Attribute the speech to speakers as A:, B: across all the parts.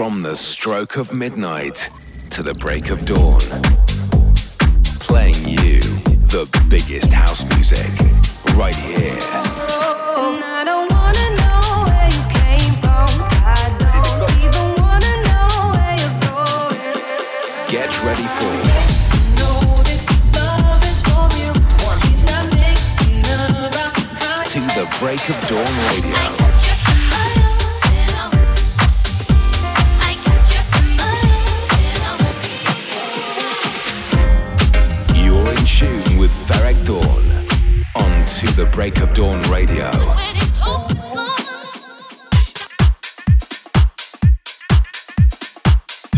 A: From the stroke of midnight to the break of dawn. Playing you the biggest house music right here. Get ready for To the Break of Dawn Radio. To the Break of Dawn Radio.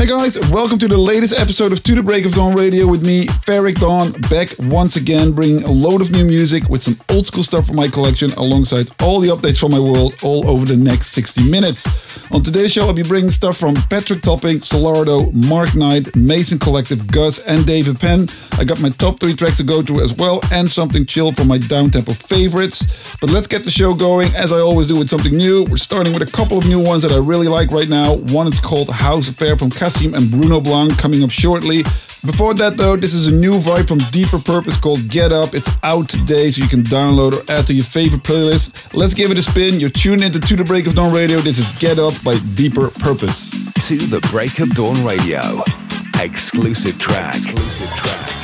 B: Hey guys, welcome to the latest episode of To the Break of Dawn Radio with me, Ferreck Dawn, back once again, bringing a load of new music with some old school stuff from my collection alongside all the updates from my world all over the next 60 minutes. On today's show, I'll be bringing stuff from Patrick Topping, Solardo, Mark Knight, Mason Collective, Guz, and David Penn. I got my top three tracks to go through as well, and something chill from my downtempo favorites. But let's get the show going, as I always do with something new. We're starting with a couple of new ones that I really like right now. One is called House Affair from Cas and Bruno Blanc coming up shortly. Before that, though, this is a new vibe from Deeper Purpose called Get Up. It's out today, so you can download or add to your favorite playlist. Let's give it a spin. You're tuned into To the Break of Dawn Radio. This is Get Up by Deeper Purpose.
A: To the Break of Dawn Radio. Exclusive track. Exclusive track.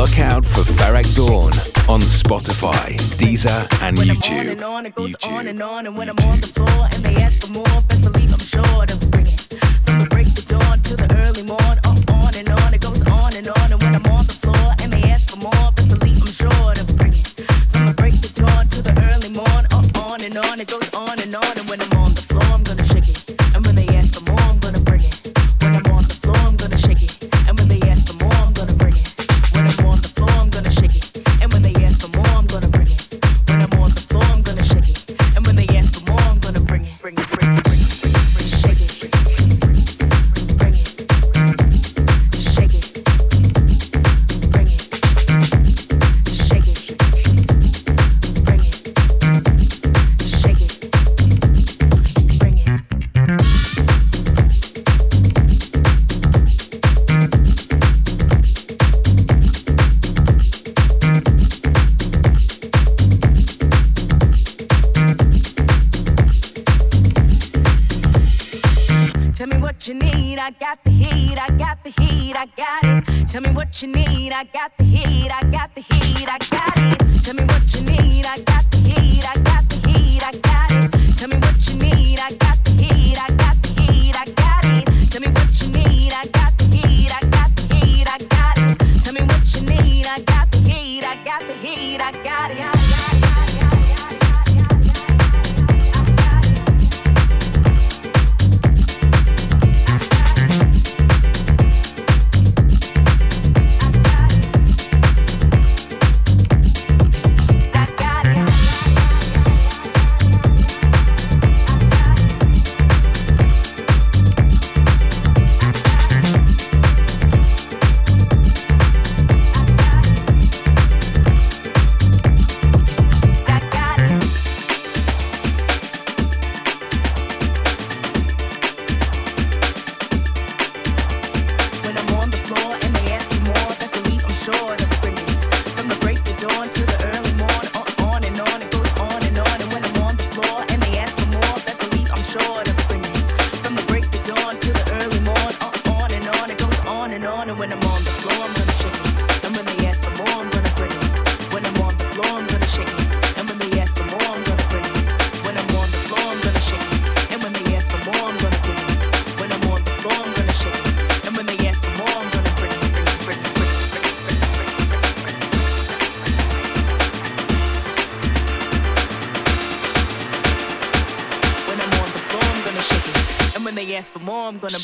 A: Look out for Ferreck Dawn on Spotify, Deezer, and YouTube.
C: On and on, it goes
A: YouTube.
C: on and on. And when I'm on the floor and they ask for more, best believe I'm sure bring it. From the break dawn to the early morn.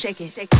C: Shake it. Shake it.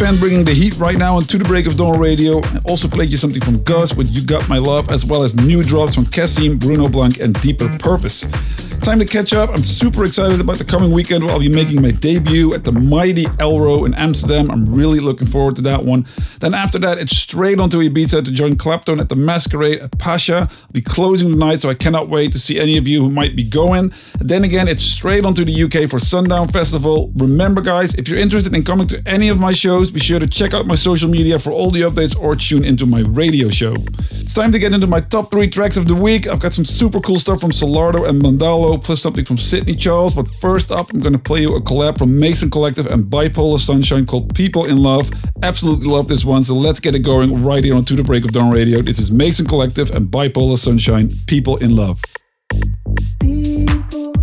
B: David bringing the heat right now on To The Break of Dawn Radio. I also played you something from Guz with You Got My Love, as well as new drops from CASSIMM, Bruno Blanc, and Deeper Purpose. Time to catch up. I'm super excited about the coming weekend where I'll be making my debut at the mighty Elrow in Amsterdam. I'm really looking forward to that one. Then after that, it's straight onto Ibiza to join Claptone at the Masquerade at Pacha. I'll be closing the night, so I cannot wait to see any of you who might be going. Then again, it's straight onto the UK for Sundown Festival. Remember, guys, if you're interested in coming to any of my shows, be sure to check out my social media for all the updates or tune into my radio show. It's time to get into my top three tracks of the week. I've got some super cool stuff from Solardo and Mandalo, plus something from Sidney Charles. But first up, I'm going to play you a collab from Mason Collective and Bipolar Sunshine called People in Love. Absolutely love this one, so let's get it going right here on To The Break of Dawn Radio. This is Mason Collective and Bipolar Sunshine, People in Love.
D: People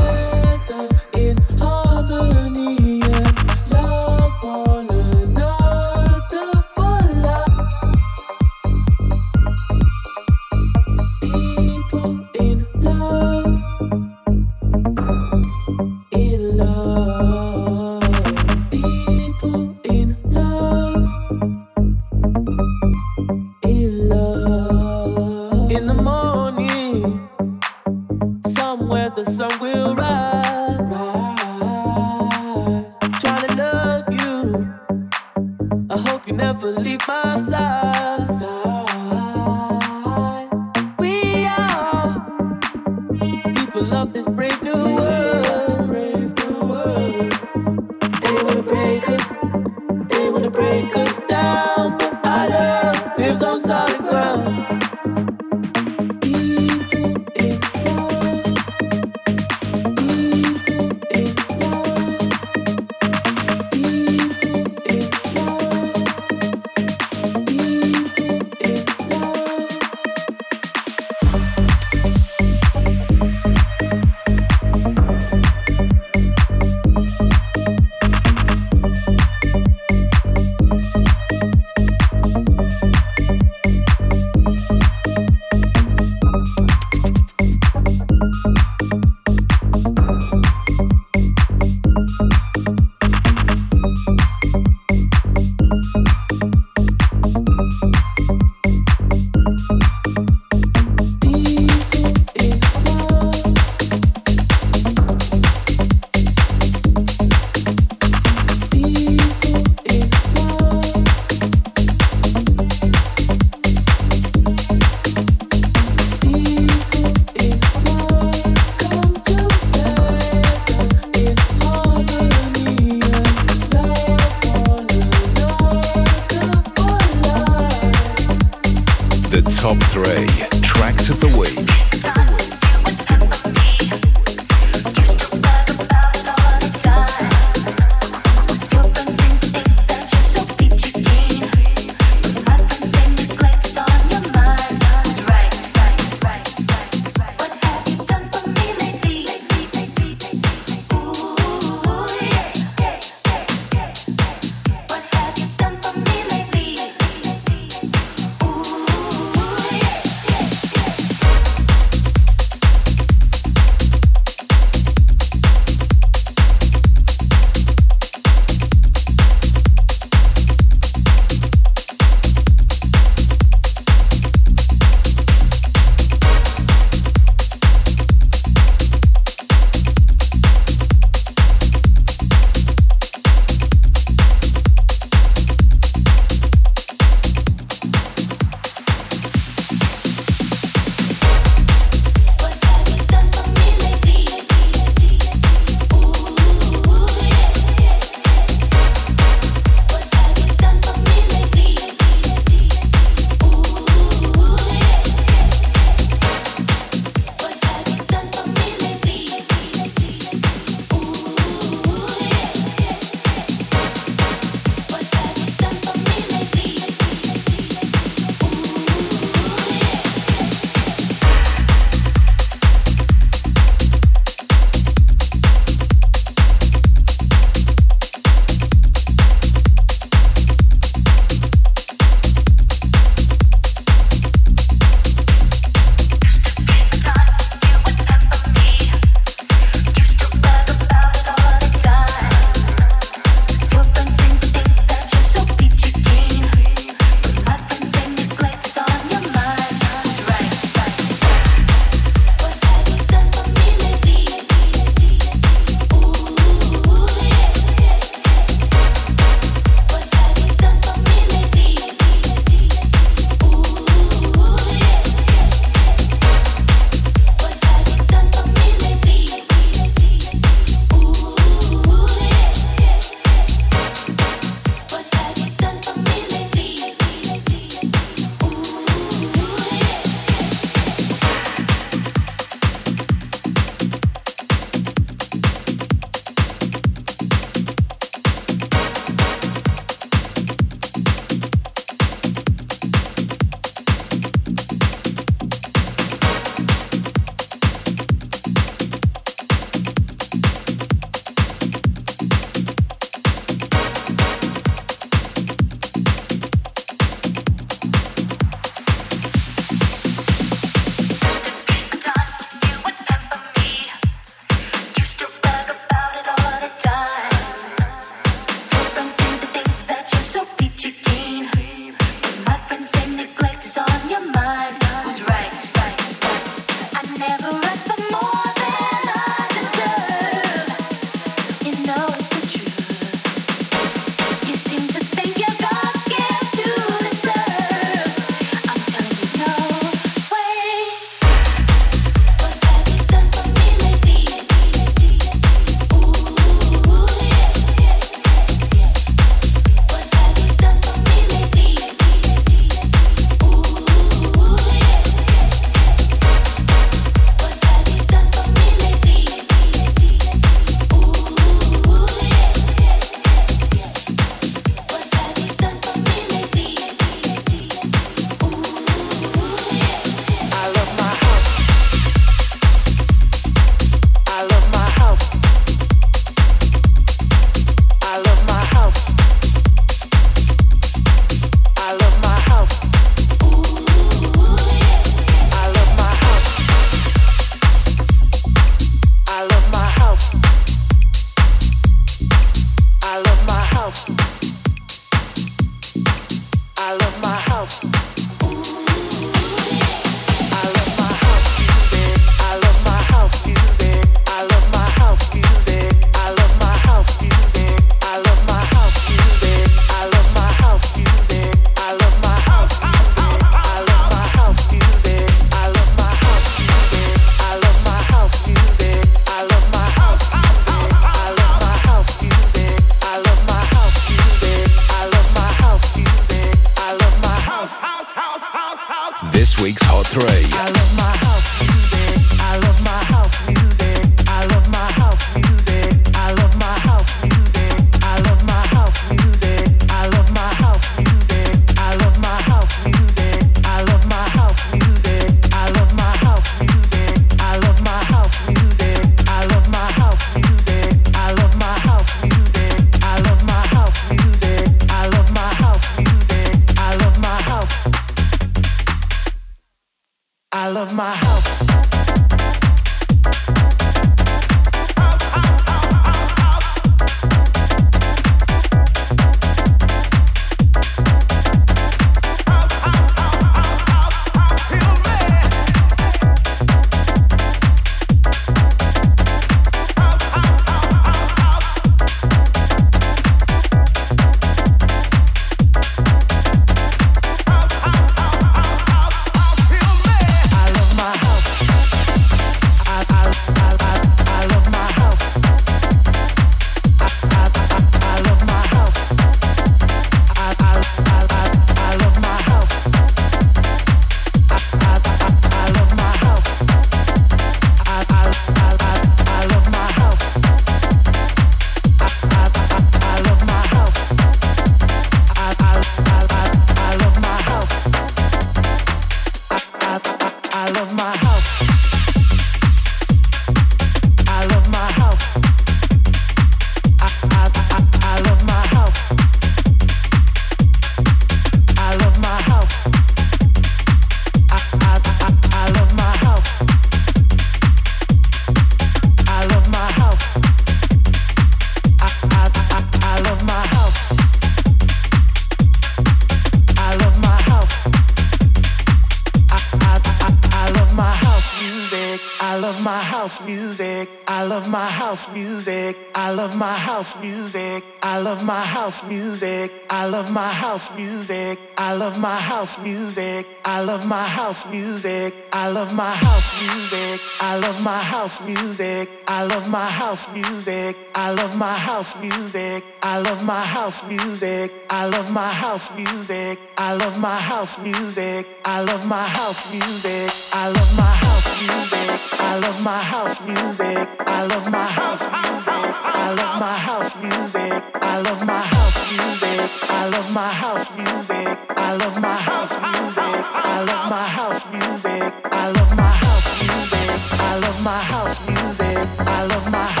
E: house music. I love my house music. I love my house music. I love my house music. I love my house music. I love my house music. I love my house music. I love my house music. I love my house music. I love my house music. I love my house music. I love my house music. I love my house music. I love my house music. I love my house music. I love my house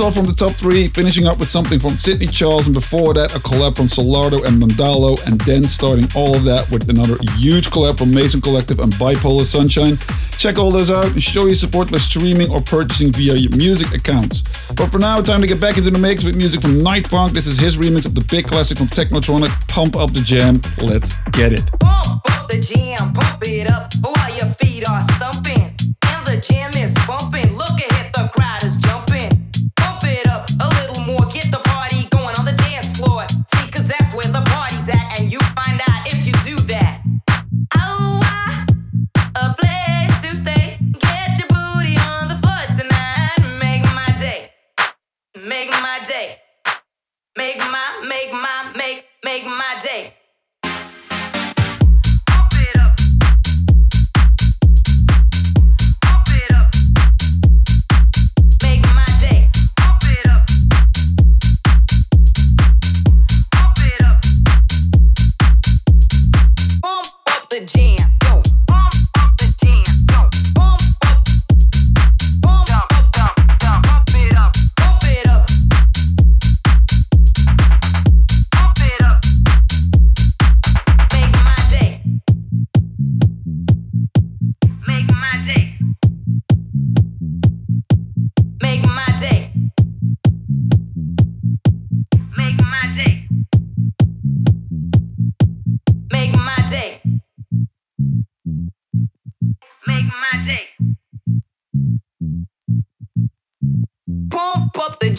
B: All from the top three, finishing up with something from Sidney Charles, and before that, a collab from Solardo and Mandalo, and then starting all of that with another huge collab from Mason Collective and Bipolar Sunshine. Check all those out and show your support by streaming or purchasing via your music accounts. But for now, time to get back into the mix with music from Night Funk. This is his remix of the big classic from Technotronic, Pump Up the Jam. Let's get it.
F: Pump up the jam, pump it up.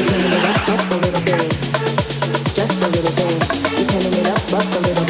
F: You
C: turning it up, up a little bit. Just a little bit. You're turning it up, up a little bit.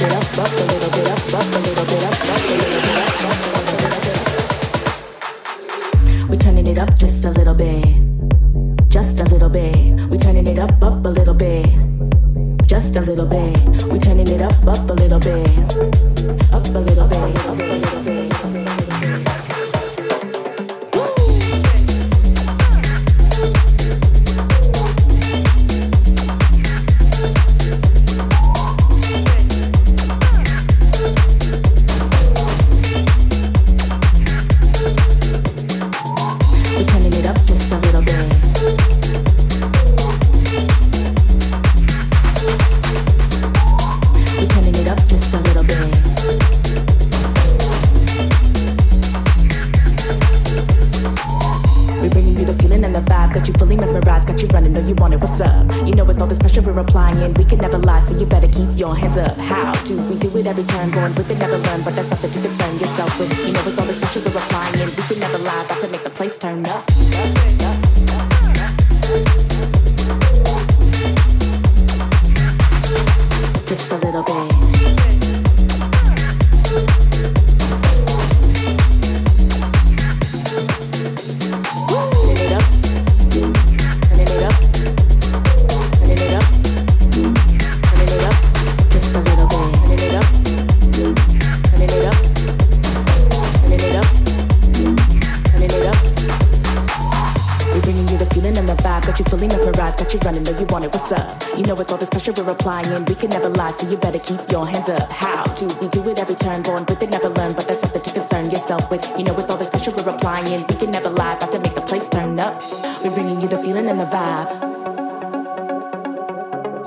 C: they never learn, but that's something to concern yourself with. You know, with all this pressure we're applying, we can never lie. About to make the place turn up. We're bringing you the feeling and the vibe.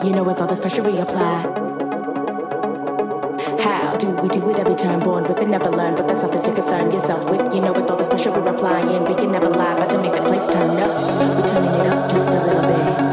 C: You know, with all this pressure we apply. How do we do it every time? Born with it, never learn, but that's something to concern yourself with. You know, with all this pressure we're applying, we can never lie. About to make the place turn up. We're turning it up just a little bit.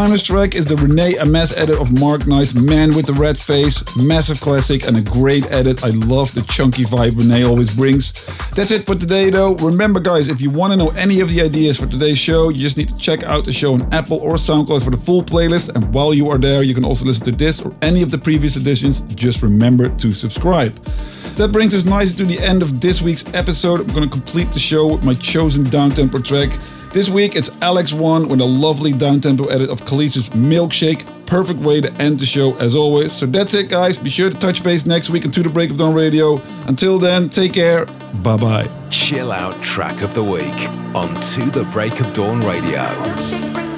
B: Timeless track is the Rene Amesz edit of Mark Knight's Man with the Red Face. Massive classic and a great edit. I love the chunky vibe Rene always brings. That's it for today though. Remember guys, if you want to know any of the ideas for today's show, you just need to check out the show on Apple or SoundCloud for the full playlist. And while you are there, you can also listen to this or any of the previous editions. Just remember to subscribe. That brings us nicely to the end of this week's episode. I'm going to complete the show with my chosen downtempo track. This week it's Alex Wann with a lovely downtempo edit of Kelis's Milkshake. Perfect way to end the show as always. So that's it, guys. Be sure to touch base next week on To the Break of Dawn Radio. Until then, take care. Bye bye.
A: Chill out track of the week on To the Break of Dawn Radio.
E: Milkshake brings